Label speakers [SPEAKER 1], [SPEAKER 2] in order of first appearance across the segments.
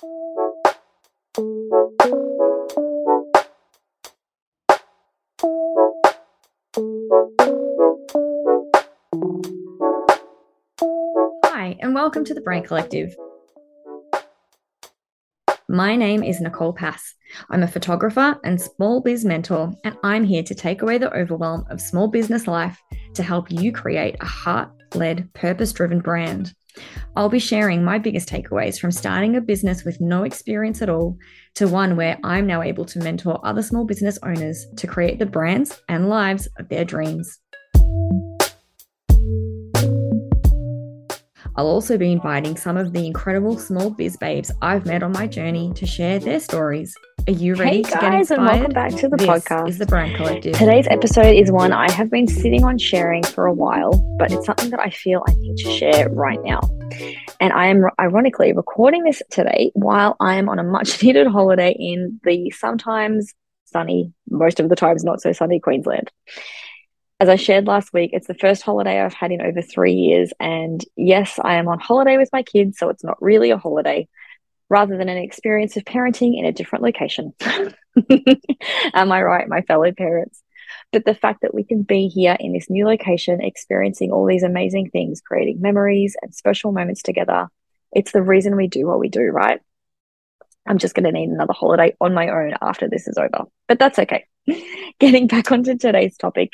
[SPEAKER 1] Hi, and welcome to the Brand Collective. My name is Nicole Pas. I'm a photographer and small biz mentor, and I'm here to take away the overwhelm of small business life to help you create a heart led, purpose driven brand. I'll be sharing my biggest takeaways from starting a business with no experience at all to one where I'm now able to mentor other small business owners to create the brands and lives of their dreams. I'll also be inviting some of the incredible small biz babes I've met on my journey to share their stories. Are you ready
[SPEAKER 2] hey
[SPEAKER 1] to get
[SPEAKER 2] guys, and welcome back to the
[SPEAKER 1] this
[SPEAKER 2] podcast.
[SPEAKER 1] is the Brand Collective.
[SPEAKER 2] Today's episode is one I have been sitting on sharing for a while, but it's something that I feel I need to share right now. And I am ironically recording this today while I am on a much needed holiday in the sometimes sunny, most of the times not so sunny Queensland. As I shared last week, it's the first holiday I've had in over three years. And yes, I am on holiday with my kids, so it's not really a holiday, rather than an experience of parenting in a different location. Am I right, my fellow parents? But the fact that we can be here in this new location, experiencing all these amazing things, creating memories and special moments together, it's the reason we do what we do, right? I'm just going to need another holiday on my own after this is over, but that's okay. Getting back onto today's topic.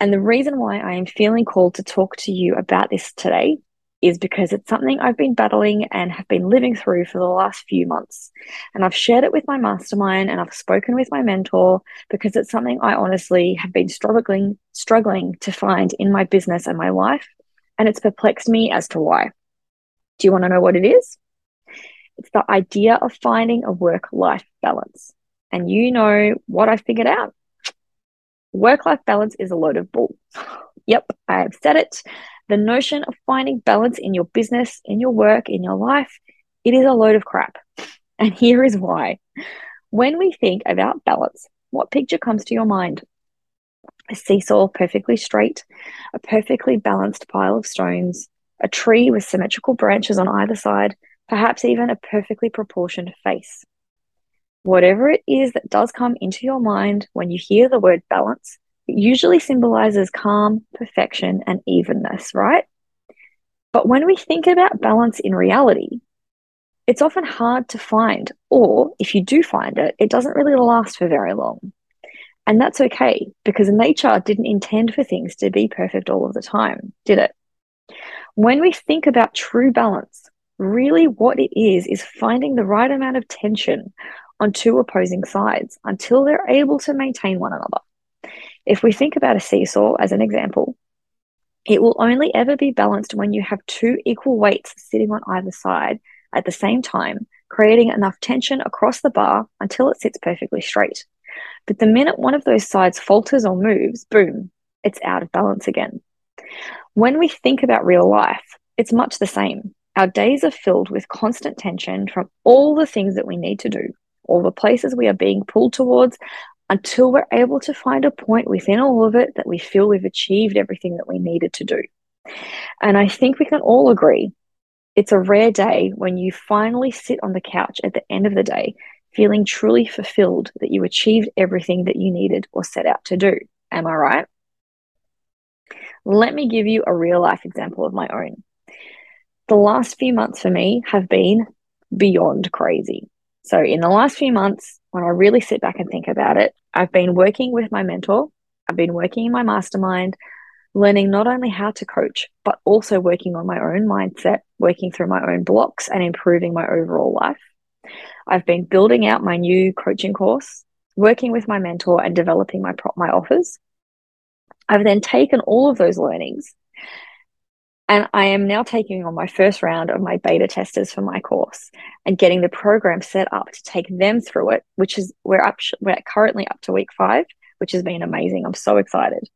[SPEAKER 2] And the reason why I am feeling called to talk to you about this today is because it's something I've been battling and have been living through for the last few months. And I've shared it with my mastermind and I've spoken with my mentor because it's something I honestly have been struggling struggling to find in my business and my life and it's perplexed me as to why. Do you want to know what it is? It's the idea of finding a work-life balance. And you know what I figured out? Work life balance is a load of bull. Yep, I have said it. The notion of finding balance in your business, in your work, in your life, it is a load of crap. And here is why. When we think about balance, what picture comes to your mind? A seesaw perfectly straight, a perfectly balanced pile of stones, a tree with symmetrical branches on either side, perhaps even a perfectly proportioned face. Whatever it is that does come into your mind when you hear the word balance, it usually symbolizes calm, perfection, and evenness, right? But when we think about balance in reality, it's often hard to find, or if you do find it, it doesn't really last for very long. And that's okay because nature didn't intend for things to be perfect all of the time, did it? When we think about true balance, really what it is is finding the right amount of tension on two opposing sides until they're able to maintain one another. If we think about a seesaw as an example, it will only ever be balanced when you have two equal weights sitting on either side at the same time, creating enough tension across the bar until it sits perfectly straight. But the minute one of those sides falters or moves, boom, it's out of balance again. When we think about real life, it's much the same. Our days are filled with constant tension from all the things that we need to do, all the places we are being pulled towards, until we're able to find a point within all of it that we feel we've achieved everything that we needed to do. And I think we can all agree it's a rare day when you finally sit on the couch at the end of the day feeling truly fulfilled that you achieved everything that you needed or set out to do. Am I right? Let me give you a real life example of my own. The last few months for me have been beyond crazy. So, in the last few months, when I really sit back and think about it, I've been working with my mentor, I've been working in my mastermind, learning not only how to coach, but also working on my own mindset, working through my own blocks, and improving my overall life. I've been building out my new coaching course, working with my mentor, and developing my, my offers. I've then taken all of those learnings and I am now taking on my first round of my beta testers for my course and getting the program set up to take them through it, which is we're up we're currently up to week five, which has been amazing. I'm so excited.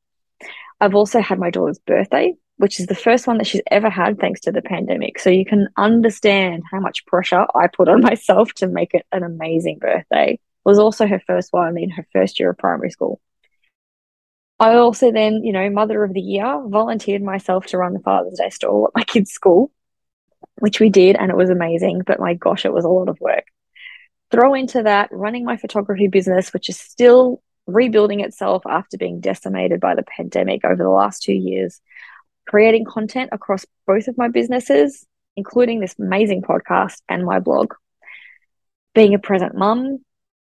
[SPEAKER 2] I've also had my daughter's birthday, which is the first one that she's ever had thanks to the pandemic. So you can understand how much pressure I put on myself to make it an amazing birthday. It was also her first one in her first year of primary school. I also then, you know, Mother of the Year, volunteered myself to run the Father's Day stall at my kids' school. which we did, and it was amazing. But my gosh, it was a lot of work. Throw into that running my photography business, which is still rebuilding itself after being decimated by the pandemic over the last two years, creating content across both of my businesses, including this amazing podcast and my blog. Being a present mum,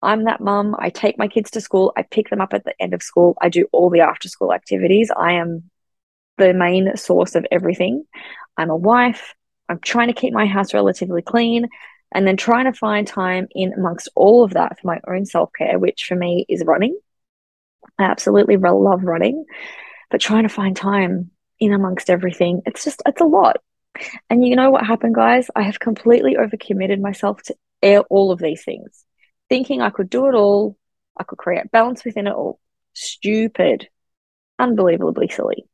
[SPEAKER 2] I'm that mum. I take my kids to school. I pick them up at the end of school. I do all the after school activities. I am the main source of everything. I'm a wife. I'm trying to keep my house relatively clean and then trying to find time in amongst all of that for my own self care, which for me is running. I absolutely love running, but trying to find time in amongst everything, it's just, it's a lot. And you know what happened, guys? I have completely overcommitted myself to all of these things thinking I could do it all, I could create balance within it all. Stupid, unbelievably silly.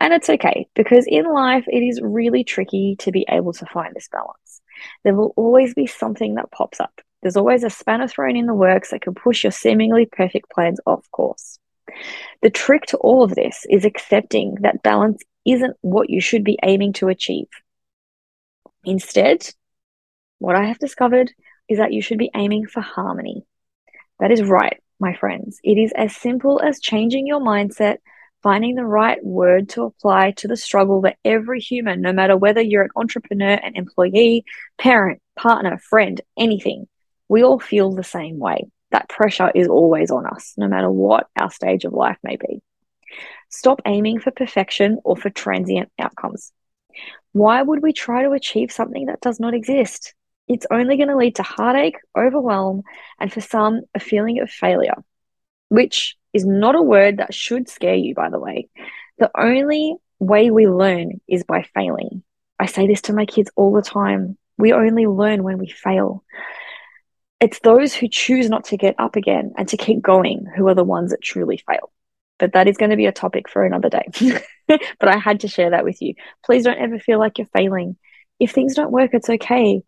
[SPEAKER 2] And it's okay because in life, it is really tricky to be able to find this balance. There will always be something that pops up. There's always a spanner thrown in the works that can push your seemingly perfect plans off course. The trick to all of this is accepting that balance isn't what you should be aiming to achieve. Instead, what I have discovered is that you should be aiming for harmony. That is right, my friends. It is as simple as changing your mindset, finding the right word to apply to the struggle that every human, no matter whether you're an entrepreneur, an employee, parent, partner, friend, anything, we all feel the same way. That pressure is always on us, no matter what our stage of life may be. Stop aiming for perfection or for transient outcomes. Why would we try to achieve something that does not exist? It's only going to lead to heartache, overwhelm, and for some, a feeling of failure, which is not a word that should scare you, by the way. The only way we learn is by failing. I say this to my kids all the time. We only learn when we fail. It's those who choose not to get up again and to keep going who are the ones that truly fail. But that is going to be a topic for another day. but I had to share that with you. Please don't ever feel like you're failing. If things don't work, it's okay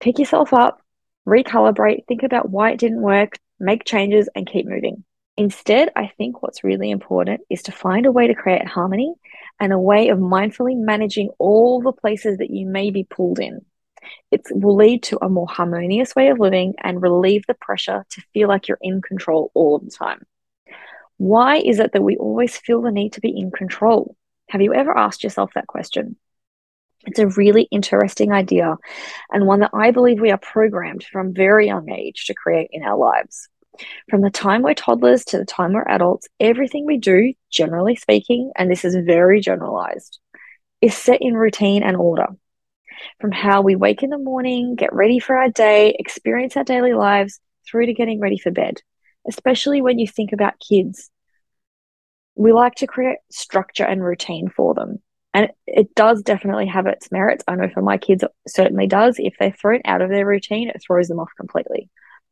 [SPEAKER 2] pick yourself up, recalibrate, think about why it didn't work, make changes, and keep moving. Instead, I think what's really important is to find a way to create harmony and a way of mindfully managing all the places that you may be pulled in. It will lead to a more harmonious way of living and relieve the pressure to feel like you're in control all the time. Why is it that we always feel the need to be in control? Have you ever asked yourself that question? It's a really interesting idea and one that I believe we are programmed from very young age to create in our lives. From the time we're toddlers to the time we're adults, everything we do, generally speaking, and this is very generalized, is set in routine and order. From how we wake in the morning, get ready for our day, experience our daily lives, through to getting ready for bed, especially when you think about kids. We like to create structure and routine for them. And it, does definitely have its merits. I know for my kids, it certainly does. If they're thrown out of their routine, it throws them off completely.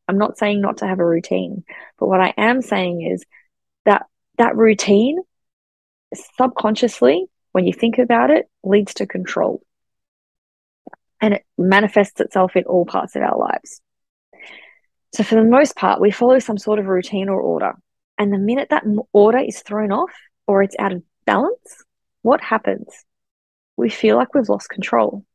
[SPEAKER 2] I'm not saying not to have a routine, but what I am saying is that that routine subconsciously, when you think about it, leads to control. And it manifests itself in all parts of our lives. So, for the most part, we follow some sort of routine or order. And the minute that order is thrown off or it's out of balance, what happens? We feel like we've lost control.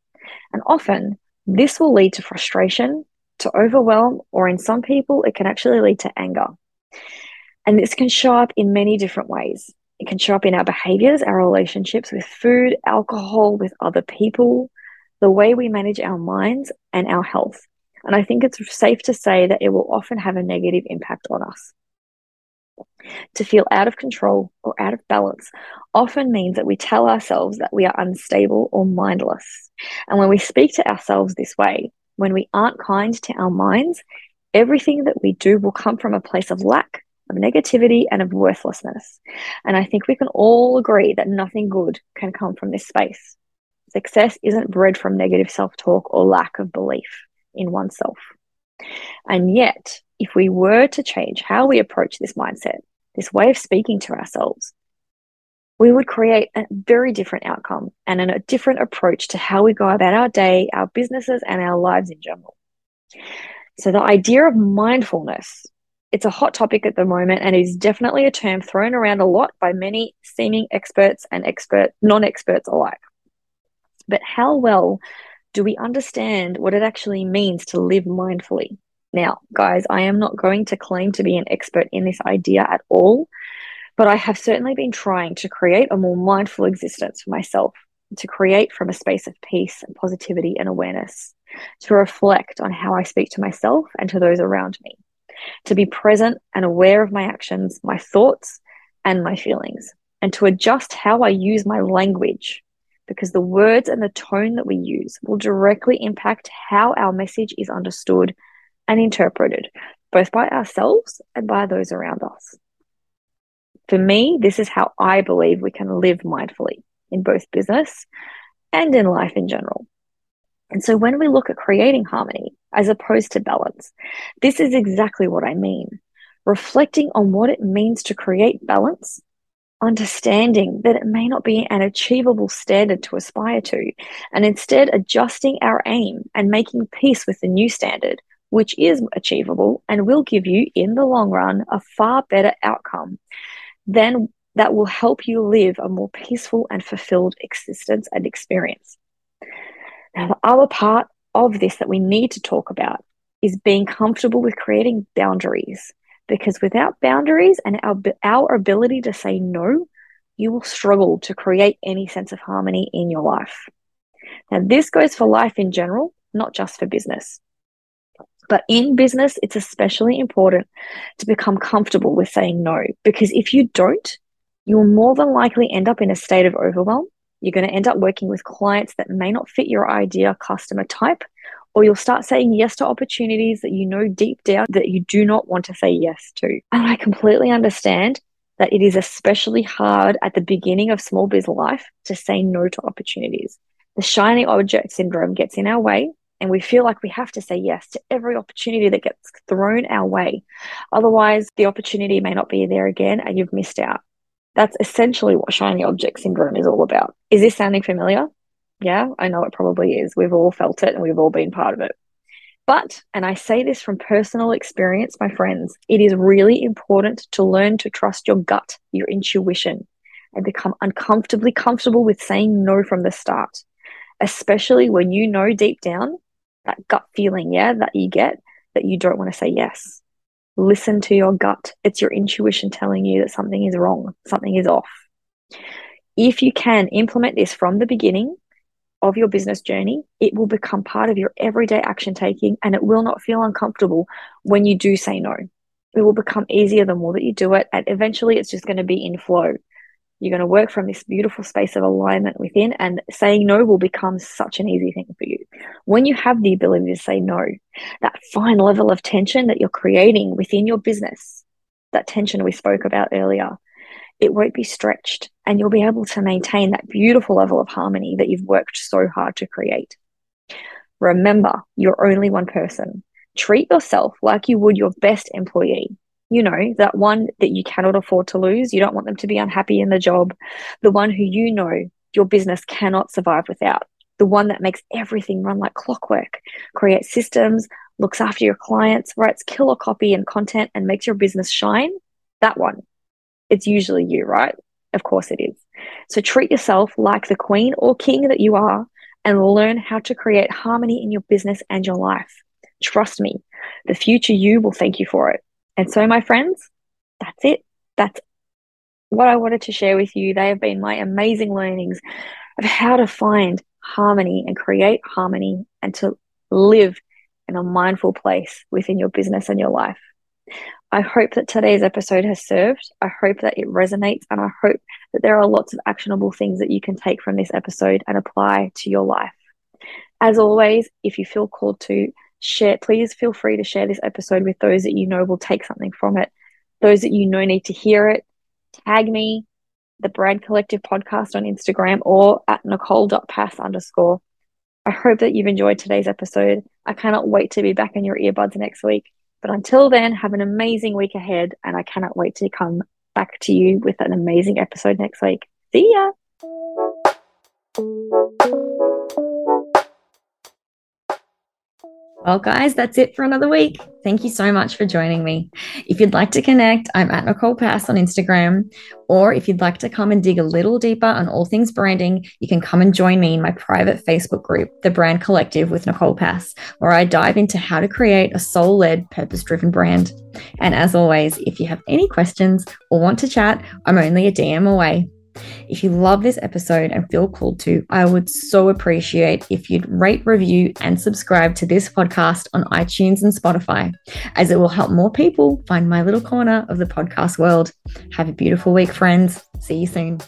[SPEAKER 2] And often this will lead to frustration, to overwhelm, or in some people, it can actually lead to anger. And this can show up in many different ways. It can show up in our behaviors, our relationships with food, alcohol, with other people, the way we manage our minds and our health. And I think it's safe to say that it will often have a negative impact on us. To feel out of control or out of balance often means that we tell ourselves that we are unstable or mindless. And when we speak to ourselves this way, when we aren't kind to our minds, everything that we do will come from a place of lack, of negativity, and of worthlessness. And I think we can all agree that nothing good can come from this space. Success isn't bred from negative self talk or lack of belief in oneself. And yet, if we were to change how we approach this mindset, this way of speaking to ourselves, we would create a very different outcome and a different approach to how we go about our day, our businesses, and our lives in general. So, the idea of mindfulness, it's a hot topic at the moment and is definitely a term thrown around a lot by many seeming experts and expert non-experts alike. but how well do we understand what it actually means to live mindfully? Now, guys, I am not going to claim to be an expert in this idea at all, but I have certainly been trying to create a more mindful existence for myself, to create from a space of peace and positivity and awareness, to reflect on how I speak to myself and to those around me, to be present and aware of my actions, my thoughts, and my feelings, and to adjust how I use my language because the words and the tone that we use will directly impact how our message is understood and interpreted, both by ourselves and by those around us. For me, this is how I believe we can live mindfully in both business and in life in general. And so when we look at creating harmony as opposed to balance, this is exactly what I mean. Reflecting on what it means to create balance understanding that it may not be an achievable standard to aspire to, and instead adjusting our aim and making peace with the new standard, which is achievable and will give you, in the long run, a far better outcome then that will help you live a more peaceful and fulfilled existence and experience. Now, the other part of this that we need to talk about is being comfortable with creating boundaries because without boundaries and our, our ability to say no, you will struggle to create any sense of harmony in your life. Now, this goes for life in general, not just for business. But in business, it's especially important to become comfortable with saying no, because if you don't, you will more than likely end up in a state of overwhelm. You're going to end up working with clients that may not fit your ideal customer type, or you'll start saying yes to opportunities that you know deep down that you do not want to say yes to. And I completely understand that it is especially hard at the beginning of small business life to say no to opportunities. The shiny object syndrome gets in our way, and we feel like we have to say yes to every opportunity that gets thrown our way. Otherwise, the opportunity may not be there again and you've missed out. That's essentially what shiny object syndrome is all about. Is this sounding familiar? Yeah, I know it probably is. We've all felt it and we've all been part of it. But, and I say this from personal experience, my friends, it is really important to learn to trust your gut, your intuition, and become uncomfortably comfortable with saying no from the start, especially when you know deep down that gut feeling, yeah, that you get that you don't want to say yes. Listen to your gut. It's your intuition telling you that something is wrong, something is off. If you can implement this from the beginning, of your business journey, it will become part of your everyday action taking and it will not feel uncomfortable when you do say no. It will become easier the more that you do it. And eventually, it's just going to be in flow. You're going to work from this beautiful space of alignment within, and saying no will become such an easy thing for you. When you have the ability to say no, that fine level of tension that you're creating within your business, that tension we spoke about earlier, it won't be stretched and you'll be able to maintain that beautiful level of harmony that you've worked so hard to create. Remember, you're only one person. Treat yourself like you would your best employee. You know, that one that you cannot afford to lose. You don't want them to be unhappy in the job. The one who you know your business cannot survive without. The one that makes everything run like clockwork, creates systems, looks after your clients, writes killer copy and content, and makes your business shine. That one it's usually you, right? Of course it is. So treat yourself like the queen or king that you are and learn how to create harmony in your business and your life. Trust me, the future you will thank you for it. And so, my friends, that's it. That's what I wanted to share with you. They have been my amazing learnings of how to find harmony and create harmony and to live in a mindful place within your business and your life. I hope that today's episode has served. I hope that it resonates, and I hope that there are lots of actionable things that you can take from this episode and apply to your life. As always, if you feel called to share, please feel free to share this episode with those that you know will take something from it, those that you know need to hear it. Tag me, the Brand Collective podcast on Instagram or at nicole.pas underscore. I hope that you've enjoyed today's episode. I cannot wait to be back in your earbuds next week. But until then, have an amazing week ahead. And I cannot wait to come back to you with an amazing episode next week. See ya.
[SPEAKER 1] Well, guys, that's it for another week. Thank you so much for joining me. If you'd like to connect, I'm at Nicole Pas on Instagram. Or if you'd like to come and dig a little deeper on all things branding, you can come and join me in my private Facebook group, The Brand Collective with Nicole Pas, where I dive into how to create a soul led, purpose driven brand. And as always, if you have any questions or want to chat, I'm only a DM away. If you love this episode and feel called to, I would so appreciate if you'd rate, review, and subscribe to this podcast on iTunes and Spotify, as it will help more people find my little corner of the podcast world. Have a beautiful week, friends. See you soon.